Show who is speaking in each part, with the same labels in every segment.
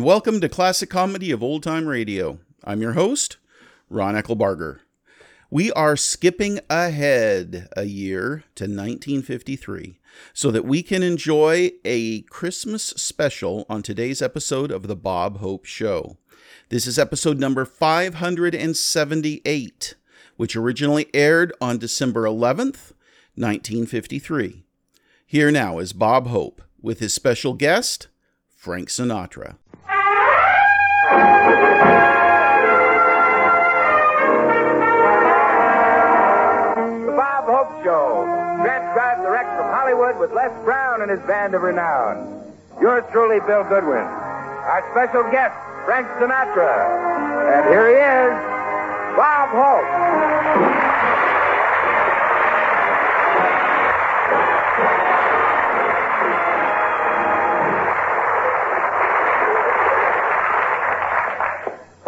Speaker 1: And welcome to Classic Comedy of Old Time Radio. I'm your host, Ron Eckelbarger. We are skipping ahead a year to 1953 so that we can enjoy a Christmas special on today's episode of The Bob Hope Show. This is episode number 578, which originally aired on December 11th, 1953. Here now is Bob Hope with his special guest, Frank Sinatra.
Speaker 2: The Bob Hope Show. Transcribed direct from Hollywood with Les Brown and his band of renown. Yours truly, Bill Goodwin. Our special guest, Frank Sinatra. And here he is, Bob Hope.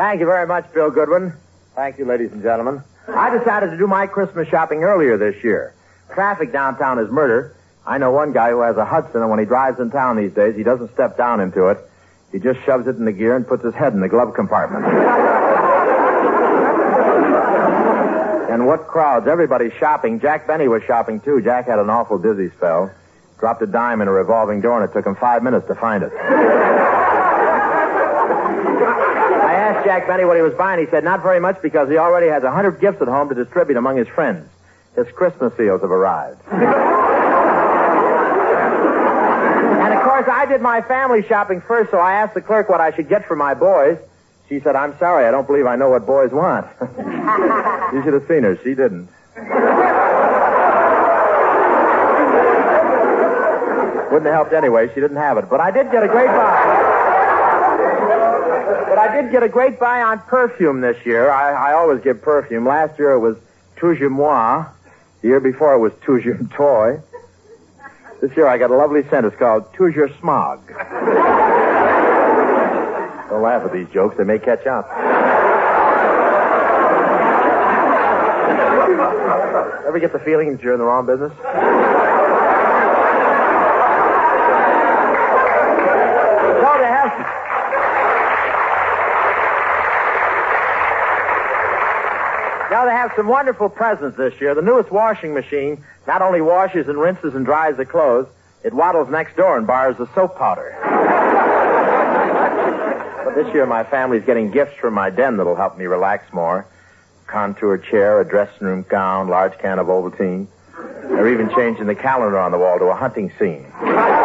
Speaker 3: Thank you very much, Bill Goodwin. Thank you, ladies and gentlemen. I decided to do my Christmas shopping earlier this year. Traffic downtown is murder. I know one guy who has a Hudson, and when he drives in town these days, he doesn't step down into it. He just shoves it in the gear and puts his head in the glove compartment. and what crowds? Everybody's shopping. Jack Benny was shopping, too. Jack had an awful dizzy spell. Dropped a dime in a revolving door, and it took him five minutes to find it. Asked Jack Benny what he was buying. He said not very much because he already has a hundred gifts at home to distribute among his friends. His Christmas seals have arrived. and of course, I did my family shopping first, so I asked the clerk what I should get for my boys. She said, I'm sorry, I don't believe I know what boys want. you should have seen her. She didn't. Wouldn't have helped anyway. She didn't have it. But I did get a great buy. But I did get a great buy on perfume this year. I, I always get perfume. Last year it was Toujours Moi. The year before it was Toujours Toy. This year I got a lovely scent. It's called Toujours Smog. Don't laugh at these jokes. They may catch on. Ever get the feeling that you're in the wrong business? So they have Some wonderful presents this year. The newest washing machine not only washes and rinses and dries the clothes, it waddles next door and borrows the soap powder. but this year my family's getting gifts from my den that'll help me relax more. Contour chair, a dressing room gown, large can of Ovaltine. They're even changing the calendar on the wall to a hunting scene.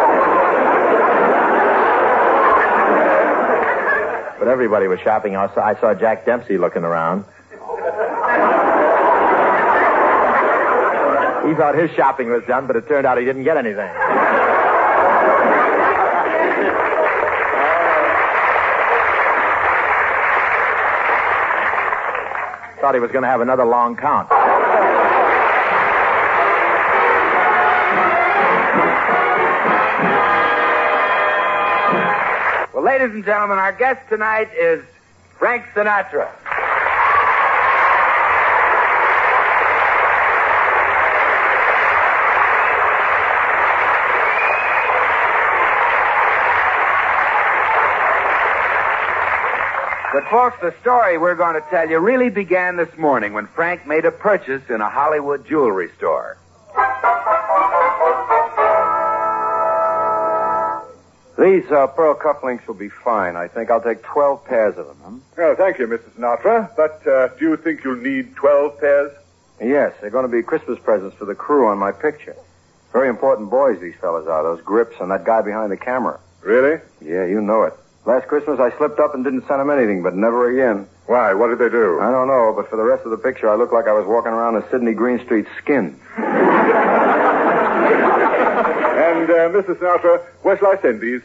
Speaker 3: But everybody was shopping. I saw Jack Dempsey looking around. He thought his shopping was done, but it turned out he didn't get anything. Uh, thought he was going to have another long count.
Speaker 2: Well, ladies and gentlemen, our guest tonight is Frank Sinatra. But, folks, the story we're going to tell you really began this morning when Frank made a purchase in a Hollywood jewelry store.
Speaker 4: These uh, pearl cufflinks will be fine. I think I'll take 12 pairs of them.
Speaker 5: Oh, thank you, Mrs. Sinatra. But uh, do you think you'll need 12 pairs?
Speaker 4: Yes, they're going to be Christmas presents for the crew on my picture. Very important boys, these fellas are. Those grips and that guy behind the camera.
Speaker 5: Really?
Speaker 4: Yeah, you know it. Last Christmas, I slipped up and didn't send them anything, but never again.
Speaker 5: Why? What did they do?
Speaker 4: I don't know, but for the rest of the picture, I looked like I was walking around in Sidney Greenstreet's skin.
Speaker 5: And, uh, Mrs. Sinatra, where shall I send these?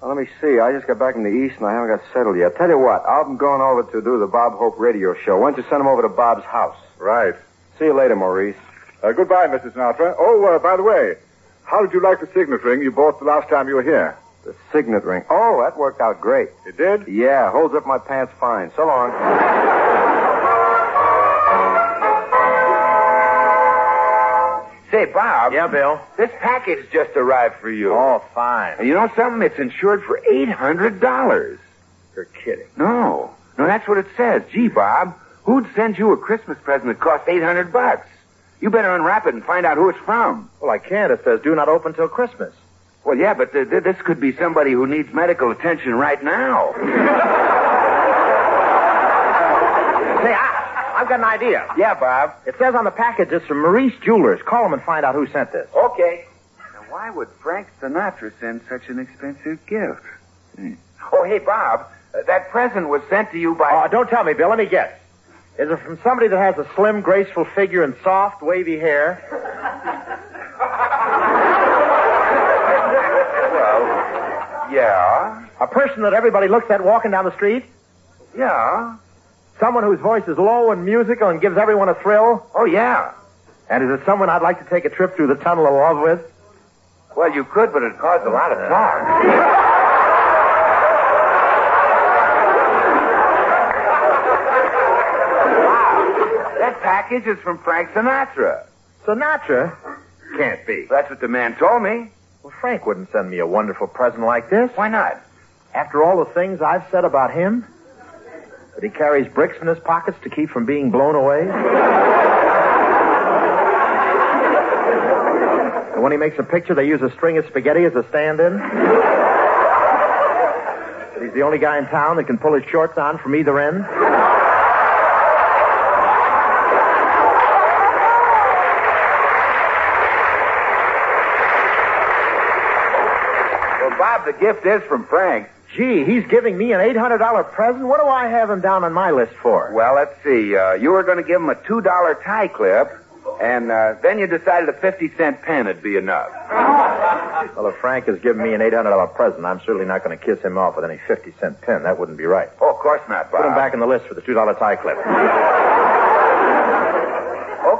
Speaker 4: Well, let me see. I just got back from the East and I haven't got settled yet. Tell you what, I'm going over to do the Bob Hope radio show. Why don't you send them over to Bob's house?
Speaker 5: Right.
Speaker 4: See you later, Maurice.
Speaker 5: Uh, goodbye, Mrs. Sinatra. Oh, uh, by the way, how did you like the signet ring you bought the last time you were here?
Speaker 4: The signet ring. Oh, that worked out great.
Speaker 5: It did?
Speaker 4: Yeah, holds up my pants fine. So long.
Speaker 2: Say, Bob.
Speaker 3: Yeah, Bill.
Speaker 2: This package just arrived for you.
Speaker 3: Oh, fine.
Speaker 2: You know something? It's insured for $800.
Speaker 3: You're kidding.
Speaker 2: No. No, that's what it says. Gee, Bob, who'd send you a Christmas present that cost 800 bucks? You better unwrap it and find out who it's from.
Speaker 3: Well, I can't. It says do not open till Christmas.
Speaker 2: Well, yeah, but th- th- this could be somebody who needs medical attention right now.
Speaker 3: Say, I, I've got an idea.
Speaker 2: yeah, Bob.
Speaker 3: It says on the package it's from Maurice Jewelers. Call them and find out who sent this.
Speaker 2: Okay. Now, why would Frank Sinatra send such an expensive gift? Hmm. Oh, hey, Bob, uh, that present was sent to you by.
Speaker 3: Oh, don't tell me, Bill. Let me guess. Is it from somebody that has a slim, graceful figure and soft, wavy hair?
Speaker 2: yeah,
Speaker 3: A person that everybody looks at walking down the street?
Speaker 2: yeah.
Speaker 3: Someone whose voice is low and musical and gives everyone a thrill?
Speaker 2: Oh, yeah.
Speaker 3: And is it someone I'd like to take a trip through the tunnel of love with?
Speaker 2: Well, you could, but it'd cause a lot of talk. wow. That package is from Frank Sinatra.
Speaker 3: Sinatra? Can't be.
Speaker 2: That's what the man told me.
Speaker 3: Well, Frank wouldn't send me a wonderful present like this.
Speaker 2: Why not?
Speaker 3: After all the things I've said about him? That he carries bricks in his pockets to keep from being blown away? and when he makes a picture, they use a string of spaghetti as a stand-in? he's the only guy in town that can pull his shorts on from either end?
Speaker 2: The gift is from Frank.
Speaker 3: Gee, he's giving me an $800 present? What do I have him down on my list for?
Speaker 2: Well, let's see. Uh, you were going to give him a $2 tie clip, and uh, then you decided a 50 cent pen would be enough.
Speaker 3: Well, if Frank has given me an $800 present, I'm certainly not going to kiss him off with any 50 cent pen. That wouldn't be right.
Speaker 2: Oh, of course not, Bob.
Speaker 3: Put him back in the list for the $2 tie clip.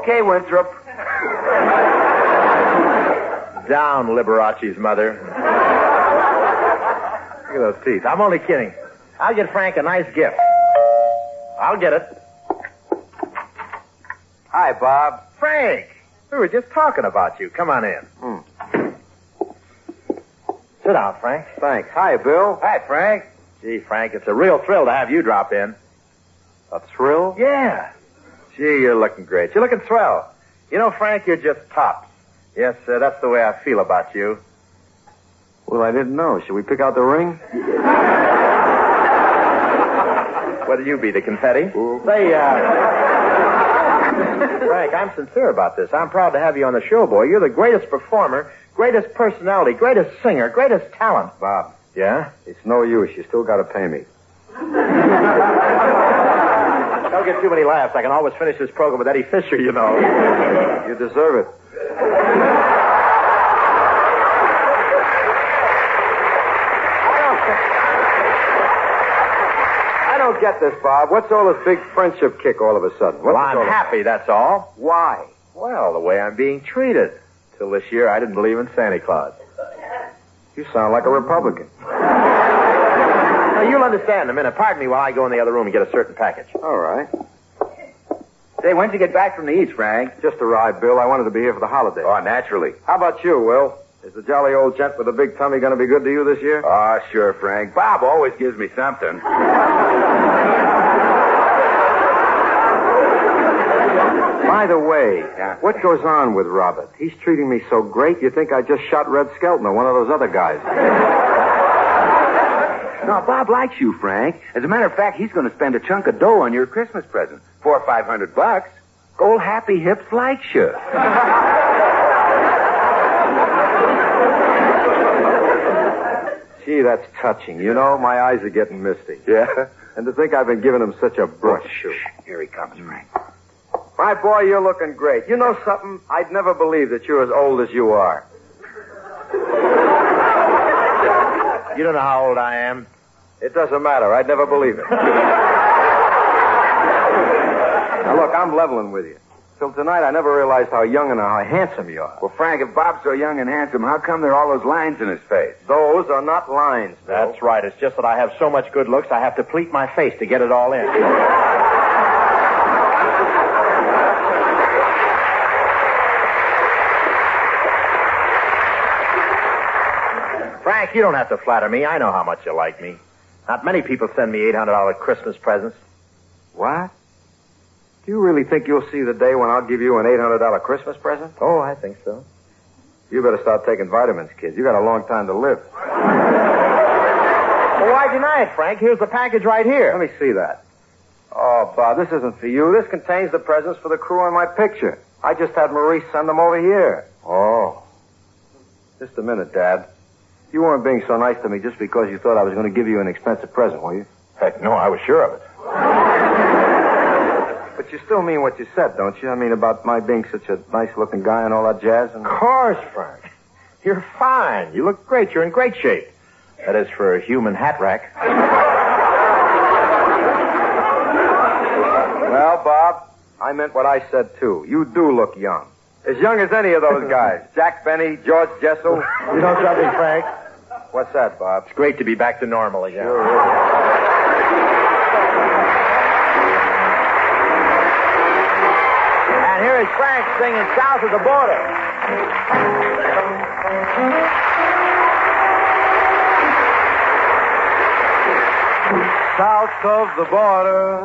Speaker 2: Okay, Winthrop.
Speaker 3: Down, Liberace's mother. Look at those teeth. I'm only kidding. I'll get Frank a nice gift. I'll get it.
Speaker 4: Hi, Bob.
Speaker 3: Frank! We were just talking about you. Come on in. Sit down, Frank.
Speaker 4: Thanks. Hi, Bill.
Speaker 2: Hi, Frank.
Speaker 3: Gee, Frank, it's a real thrill to have you drop in.
Speaker 4: A thrill?
Speaker 3: Yeah. Gee, you're looking great. You're looking swell. You know, Frank, you're just tops. Yes, uh, that's the way I feel about you.
Speaker 4: Well, I didn't know. Should we pick out the ring?
Speaker 3: Whether you be the confetti. Say, uh... Frank, I'm sincere about this. I'm proud to have you on the show, boy. You're the greatest performer, greatest personality, greatest singer, greatest talent.
Speaker 4: Bob,
Speaker 3: Yeah?
Speaker 4: it's no use. You still got to pay me.
Speaker 3: Don't get too many laughs. I can always finish this program with Eddie Fisher, you know.
Speaker 4: You deserve it. I don't get this, Bob. What's all this big friendship kick all of a sudden? What's
Speaker 3: Well, I'm happy, that's all.
Speaker 4: Why?
Speaker 3: Well, the way I'm being treated. Till this year, I didn't believe in Santa Claus.
Speaker 4: You sound like a Republican.
Speaker 3: Now, you'll understand in a minute. Pardon me while I go in the other room and get a certain package.
Speaker 4: All right.
Speaker 2: Say, when'd you get back from the East, Frank?
Speaker 4: Just arrived, Bill. I wanted to be here for the holidays.
Speaker 2: Oh, naturally.
Speaker 4: How about you, Will? Is the jolly old gent with the big tummy going to be good to you this year?
Speaker 2: Oh, sure, Frank. Bob always gives me something.
Speaker 4: By the way,
Speaker 2: Yeah.
Speaker 4: what goes on with Robert? He's treating me so great, you think I just shot Red Skelton or one of those other guys.
Speaker 2: No, Bob likes you, Frank. As a matter of fact, he's going to spend a chunk of dough on your Christmas present. Four or five hundred bucks. Old Happy Hips likes you.
Speaker 4: Gee, that's touching. You know, my eyes are getting misty.
Speaker 2: Yeah?
Speaker 4: And to think I've been giving him such a brush.
Speaker 2: Oh, Here he comes, Frank.
Speaker 4: My boy, you're looking great. You know something? I'd never believe that you're as old as you are.
Speaker 3: You don't know how old I am.
Speaker 4: It doesn't matter. I'd never believe it. now, look, I'm leveling with you. Till tonight, I never realized how young and how handsome you are.
Speaker 2: Well, Frank, if Bob's so young and handsome, how come there are all those lines in his face?
Speaker 4: Those are not lines. Bill.
Speaker 3: That's right. It's just that I have so much good looks, I have to pleat my face to get it all in. Frank, you don't have to flatter me. I know how much you like me. Not many people send me $800 Christmas presents.
Speaker 4: What? Do you really think you'll see the day when I'll give you an $800 Christmas present?
Speaker 3: Oh, I think so.
Speaker 4: You better start taking vitamins, kid. You got a long time to live.
Speaker 3: Well, why deny it, Frank? Here's the package right here.
Speaker 4: Let me see that. Oh, Bob, this isn't for you. This contains the presents for the crew on my picture. I just had Maurice send them over here.
Speaker 3: Oh.
Speaker 4: Just a minute, Dad. You weren't being so nice to me just because you thought I was going to give you an expensive present, were you?
Speaker 3: Heck, no, I was sure of it.
Speaker 4: But you still mean what you said, don't you? I mean about my being such a nice-looking guy and all that jazz. And
Speaker 3: Of course, Frank. You're fine. You look great. You're in great shape. That is for a human hat rack.
Speaker 4: well, Bob, I meant what I said too. You do look young, as young as any of those guys. Jack Benny, George Jessel.
Speaker 3: You know something, Frank?
Speaker 4: What's that, Bob?
Speaker 3: It's great to be back to normal again. And here is Frank singing South of the Border.
Speaker 4: South of the border,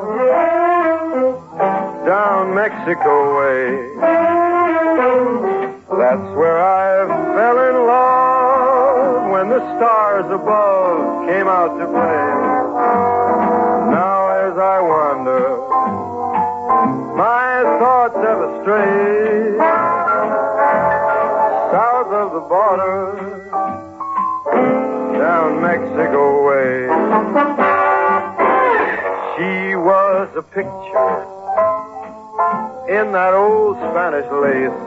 Speaker 4: down Mexico way. That's where I fell in love when the stars above came out to play. Now as I wander, thoughts ever stray. South of the border, down Mexico way. She was a picture in that old Spanish lace.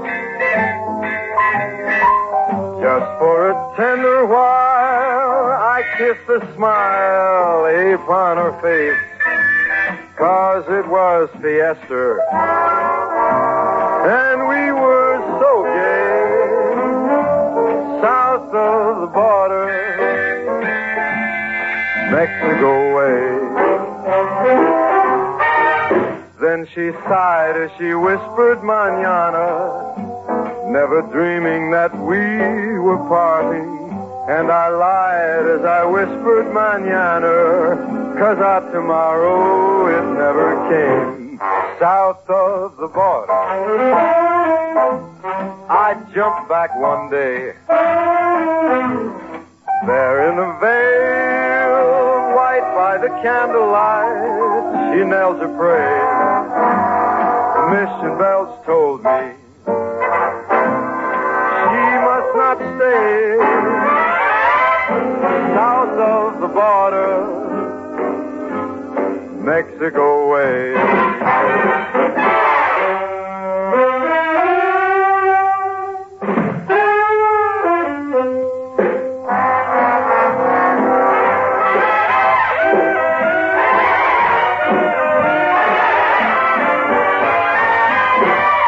Speaker 4: Just for a tender while, I kissed the smile upon her face. Cause it was fiesta. And we were so gay. South of the border, Mexico way. Then she sighed as she whispered manana, never dreaming that we were parting. And I lied as I whispered manana, cause our tomorrow it never came. South of the border, I jumped back one day. There in a veil, white by the candlelight, she knelt to pray. The mission bells told me she must not stay south of the border, Mexico way.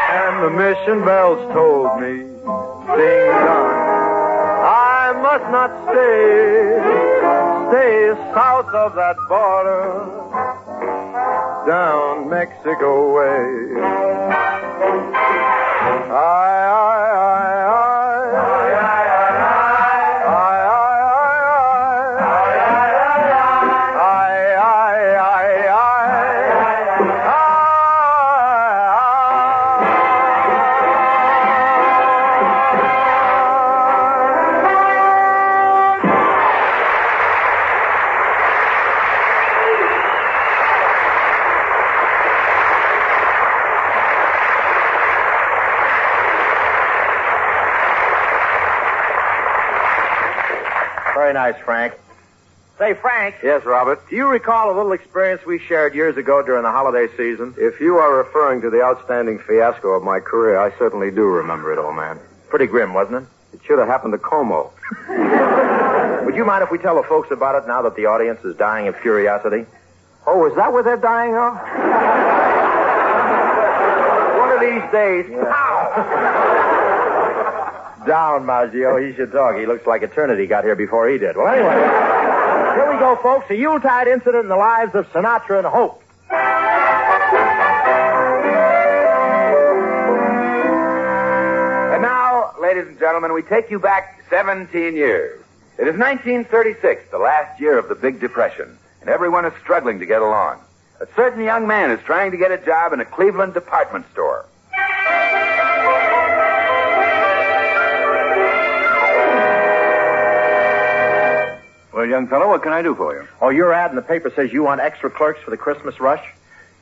Speaker 4: And the mission bells told me, ding dong, I must not stay, stay south of that border, down Mexico way. I,
Speaker 3: Frank,
Speaker 4: Yes, Robert.
Speaker 3: do you recall a little experience we shared years ago during the holiday season?
Speaker 4: If you are referring to the outstanding fiasco of my career, I certainly do remember it, old man.
Speaker 3: Pretty grim, wasn't it?
Speaker 4: It should have happened to Como.
Speaker 3: Would you mind if we tell the folks about it now that the audience is dying of curiosity?
Speaker 4: Oh, is that what they're dying of?
Speaker 3: One of these days. Down, Maggio. He should talk. He looks like eternity got here before he did. Well, anyway, here we go, folks. A Yuletide incident in the lives of Sinatra and Hope.
Speaker 2: And now, ladies and gentlemen, we take you back 17 years. It is 1936, the last year of the Big Depression, and everyone is struggling to get along. A certain young man is trying to get a job in a Cleveland department store.
Speaker 6: Well, young fellow, what can I do for you?
Speaker 3: Oh, your ad in the paper says you want extra clerks for the Christmas rush?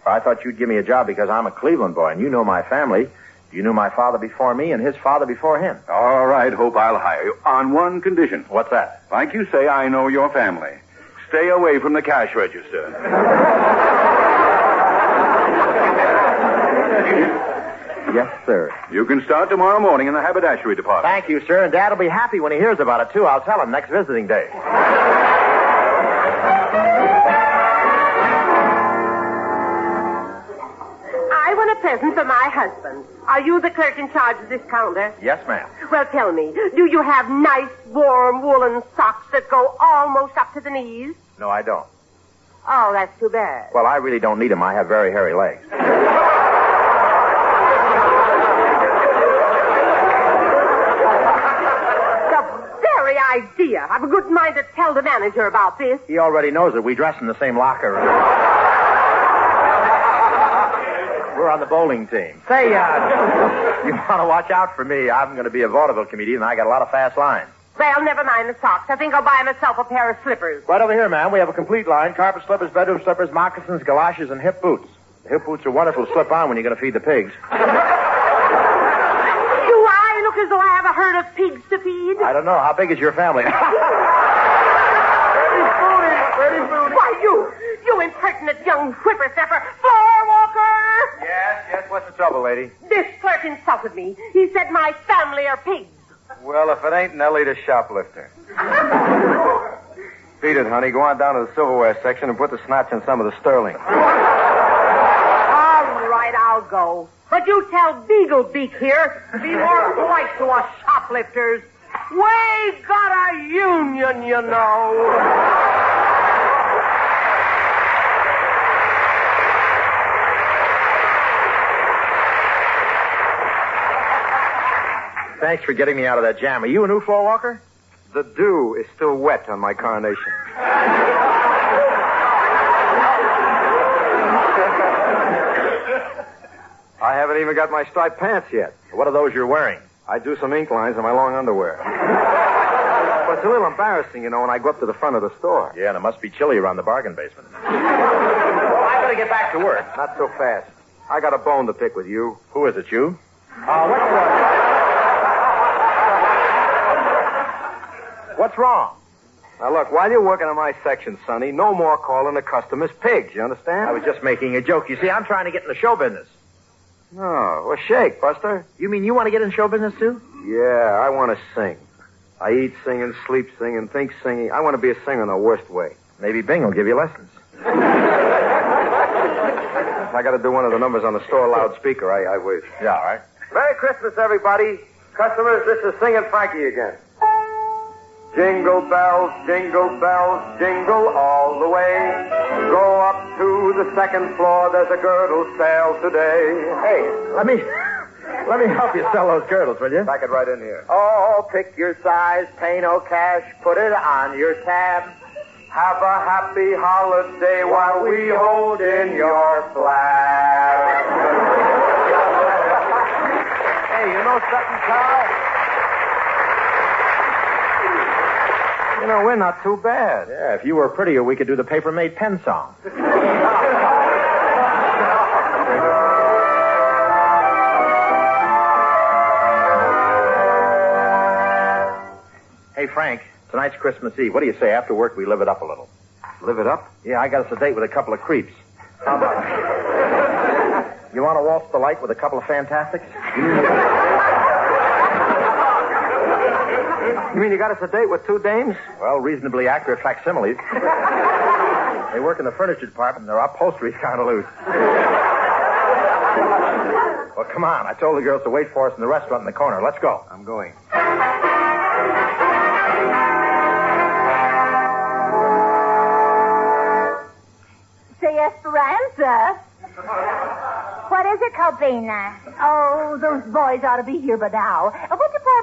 Speaker 3: I thought you'd give me a job because I'm a Cleveland boy and you know my family. You knew my father before me and his father before him.
Speaker 6: All right, Hope, I'll hire you. On one condition.
Speaker 3: What's that?
Speaker 6: Like you say, I know your family. Stay away from the cash register.
Speaker 3: Yes, sir.
Speaker 6: You can start tomorrow morning in the haberdashery department.
Speaker 3: Thank you, sir, and Dad will be happy when he hears about it, too. I'll tell him next visiting day.
Speaker 7: Present for my husband. Are you the clerk in charge of this counter?
Speaker 3: Yes, ma'am.
Speaker 7: Well, tell me, do you have nice, warm woolen socks that go almost up to the knees?
Speaker 3: No, I don't.
Speaker 7: Oh, that's too bad.
Speaker 3: Well, I really don't need them. I have very hairy legs.
Speaker 7: The very idea. I've a good mind to tell the manager about this.
Speaker 3: He already knows it. We dress in the same locker. We're on the bowling team. Say, uh, you want to watch out for me. I'm going to be a vaudeville comedian, and I got a lot of fast lines.
Speaker 7: Well, never mind the socks. I think I'll buy myself a pair of slippers.
Speaker 3: Right over here, ma'am. We have a complete line. Carpet slippers, bedroom slippers, moccasins, galoshes, and hip boots. The hip boots are wonderful to slip on when you're going to feed the pigs.
Speaker 7: Do I look as though I have a herd of pigs to feed?
Speaker 3: I don't know. How big is your family?
Speaker 7: Why, you, you impertinent young whippersnapper, floor walker!
Speaker 3: Yes, yes. What's the trouble, lady?
Speaker 7: This clerk insulted me. He said my family are pigs.
Speaker 4: Well, if it ain't Nellie the shoplifter. Beat it, honey. Go on down to the silverware section and put the snatch in some of the sterling.
Speaker 7: All right, I'll go. But you tell Beaglebeak here to be more polite to us shoplifters. We got a union, you know.
Speaker 3: Thanks for getting me out of that jam. Are you a new floor walker?
Speaker 4: The dew is still wet on my carnation. I haven't even got my striped pants yet.
Speaker 3: What are those you're wearing?
Speaker 4: I do some ink lines on my long underwear. but it's a little embarrassing, you know, when I go up to the front of the store.
Speaker 3: Yeah, and it must be chilly around the bargain basement. well, I better get back to work.
Speaker 4: Not so fast. I got a bone to pick with you.
Speaker 3: Who is it, you? Uh, what's, uh... what's wrong?
Speaker 4: Now, look, while you're working on my section, Sonny, no more calling the customers pigs, you understand?
Speaker 3: I was just making a joke. You see, I'm trying to get in the show business.
Speaker 4: No. Well, shake, Buster.
Speaker 3: You mean you want to get in show business, too?
Speaker 4: Yeah, I want to sing. I eat singing, sleep singing, think singing. I want to be a singer in the worst way.
Speaker 3: Maybe Bing will give you lessons.
Speaker 4: I got to do one of the numbers on the store loudspeaker. I, I wait.
Speaker 3: Yeah, all right.
Speaker 4: Merry Christmas, everybody. Customers, this is Singing Frankie again. Jingle bells, jingle bells, jingle all the way. Go up to the second floor, there's a girdle sale today.
Speaker 3: Hey, let me let me help you sell those girdles, will you?
Speaker 4: Pack it right in here.
Speaker 3: Oh, pick your size, pay no cash, put it on your tab.
Speaker 4: Have a happy holiday while we hold in your flag.
Speaker 3: Hey, you know something, Carl?
Speaker 4: You know, we're not too bad.
Speaker 3: Yeah, if you were prettier, we could do the paper made pen song. hey, Frank, tonight's Christmas Eve. What do you say? After work, we live it up a little.
Speaker 4: Live it up?
Speaker 3: Yeah, I got us a date with a couple of creeps. How about it? You want to waltz the light with a couple of fantastics?
Speaker 4: You mean you got us a date with two dames?
Speaker 3: Well, reasonably accurate facsimiles. they work in the furniture department, and their upholstery's kind of loose. well, come on. I told the girls to wait for us in the restaurant in the corner. Let's go.
Speaker 4: I'm going.
Speaker 8: Say Esperanza. What is it, Cobina? Oh, those boys ought to be here by now.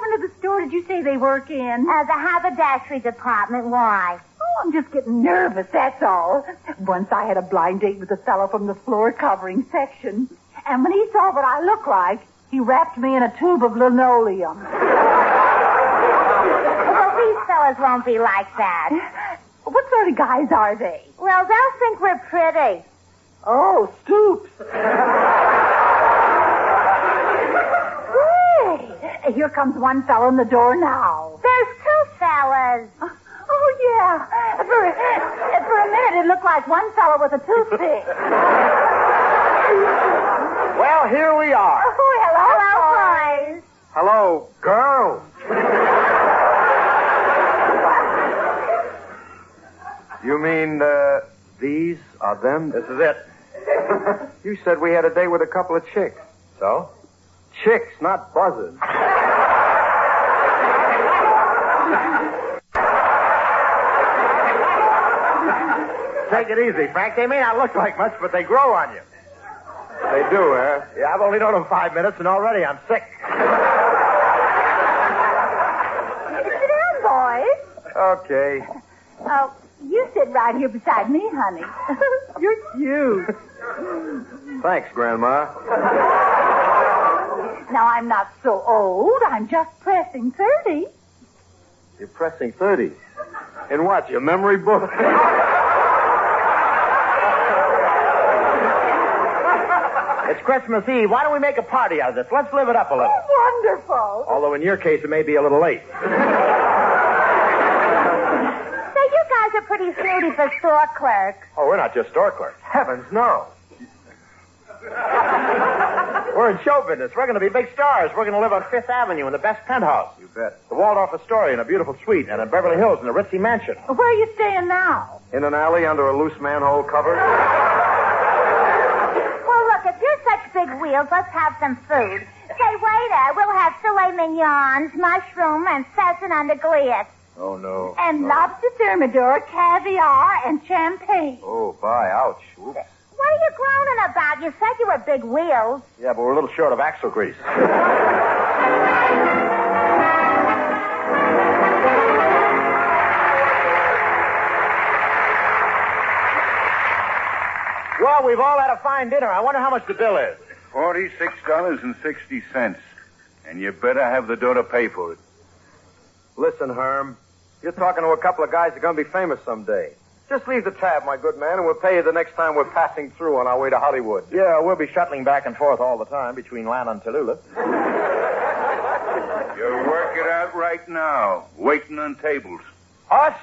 Speaker 8: Department of the store did you say they work in?
Speaker 9: Uh, the haberdashery department. Why?
Speaker 8: Oh, I'm just getting nervous, that's all. Once I had a blind date with a fellow from the floor covering section. And when he saw what I look like, he wrapped me in a tube of linoleum.
Speaker 9: Well, these fellas won't be like that.
Speaker 8: What sort of guys are they?
Speaker 9: Well, they'll think we're pretty.
Speaker 8: Oh, stoops. Hey, here comes one fellow in the door now.
Speaker 9: There's two fellas.
Speaker 8: Oh, yeah. For, for a minute, it looked like one fellow with a toothpick.
Speaker 3: Well, here we are.
Speaker 8: Oh, hello,
Speaker 9: Hello, boys.
Speaker 3: Hello, girls. you mean, uh, these are them? This is it. you said we had a date with a couple of chicks. So? Chicks, not buzzers. Take it easy, Frank. They may not look like much, but they grow on you. They do, eh? Yeah, I've only known them five minutes, and already I'm sick.
Speaker 8: Sit down, boys.
Speaker 3: Okay.
Speaker 8: Oh, you sit right here beside me, honey. You're cute.
Speaker 3: Thanks, Grandma.
Speaker 8: Now, I'm not so old. I'm just pressing 30.
Speaker 3: You're pressing 30. In what, your memory book? it's Christmas Eve. Why don't we make a party out of this? Let's live it up a little.
Speaker 8: Oh, wonderful.
Speaker 3: Although in your case, it may be a little late.
Speaker 9: Say, you guys are pretty snooty for store clerks.
Speaker 3: Oh, we're not just store clerks. Heavens, no. we're in show business. We're going to be big stars. We're going to live on Fifth Avenue in the best penthouse. You bet. The Waldorf Astoria in a beautiful suite, and in Beverly Hills in a ritzy mansion.
Speaker 8: Where are you staying now?
Speaker 3: In an alley under a loose manhole cover.
Speaker 9: Well, look, if you're such big wheels, let's have some food. Say, waiter, we'll have filet mignons, mushroom, and pheasant under glass.
Speaker 3: Oh, no.
Speaker 8: And lobster thermidor, caviar, and champagne.
Speaker 3: Oh, bye. Ouch. Oops.
Speaker 9: What are you groaning about? You said you were big wheels.
Speaker 3: Yeah, but we're a little short of axle grease. well, we've all had a fine dinner. I wonder how much the bill is.
Speaker 6: Forty-six dollars and sixty cents. And you better have the dough to pay for it.
Speaker 3: Listen, Herm. You're talking to a couple of guys that are going to be famous someday. Just leave the tab, my good man, and we'll pay you the next time we're passing through on our way to Hollywood. Yeah, we'll be shuttling back and forth all the time between Lan and Tallulah.
Speaker 6: You work it out right now, waiting on tables.
Speaker 3: Us?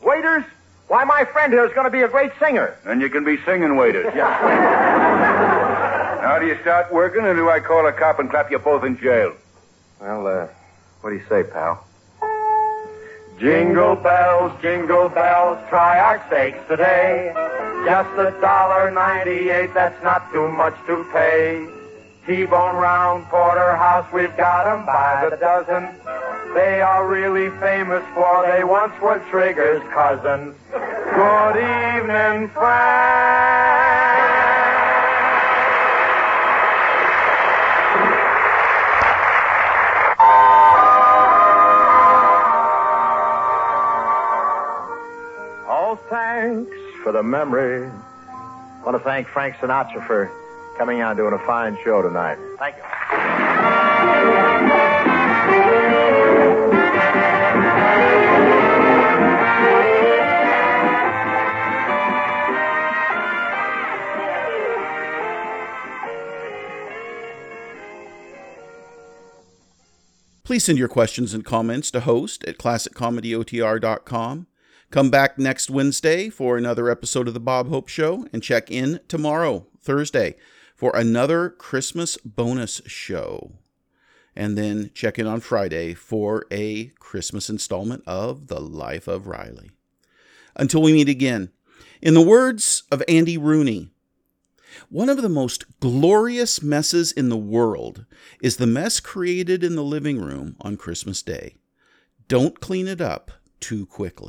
Speaker 3: Waiters? Why, my friend here is going to be a great singer.
Speaker 6: And you can be singing waiters. now do you start working, or do I call a cop and clap you both in jail?
Speaker 3: Well, uh, what do you say, pal? Jingle bells, jingle bells, try our steaks today. Just a dollar ninety-eight, that's not too much to pay. T-bone round porterhouse, we've got 'em by the dozen. They are really famous for they once were Trigger's cousins. Good evening, Frank. For the memory. I want to thank Frank Sinatra for coming out and doing a fine show tonight. Thank you.
Speaker 1: Please send your questions and comments to host at classiccomedyotr.com. Come back next Wednesday for another episode of The Bob Hope Show and check in tomorrow, Thursday, for another Christmas bonus show. And then check in on Friday for a Christmas installment of The Life of Riley. Until we meet again, in the words of Andy Rooney, one of the most glorious messes in the world is the mess created in the living room on Christmas Day. Don't clean it up too quickly.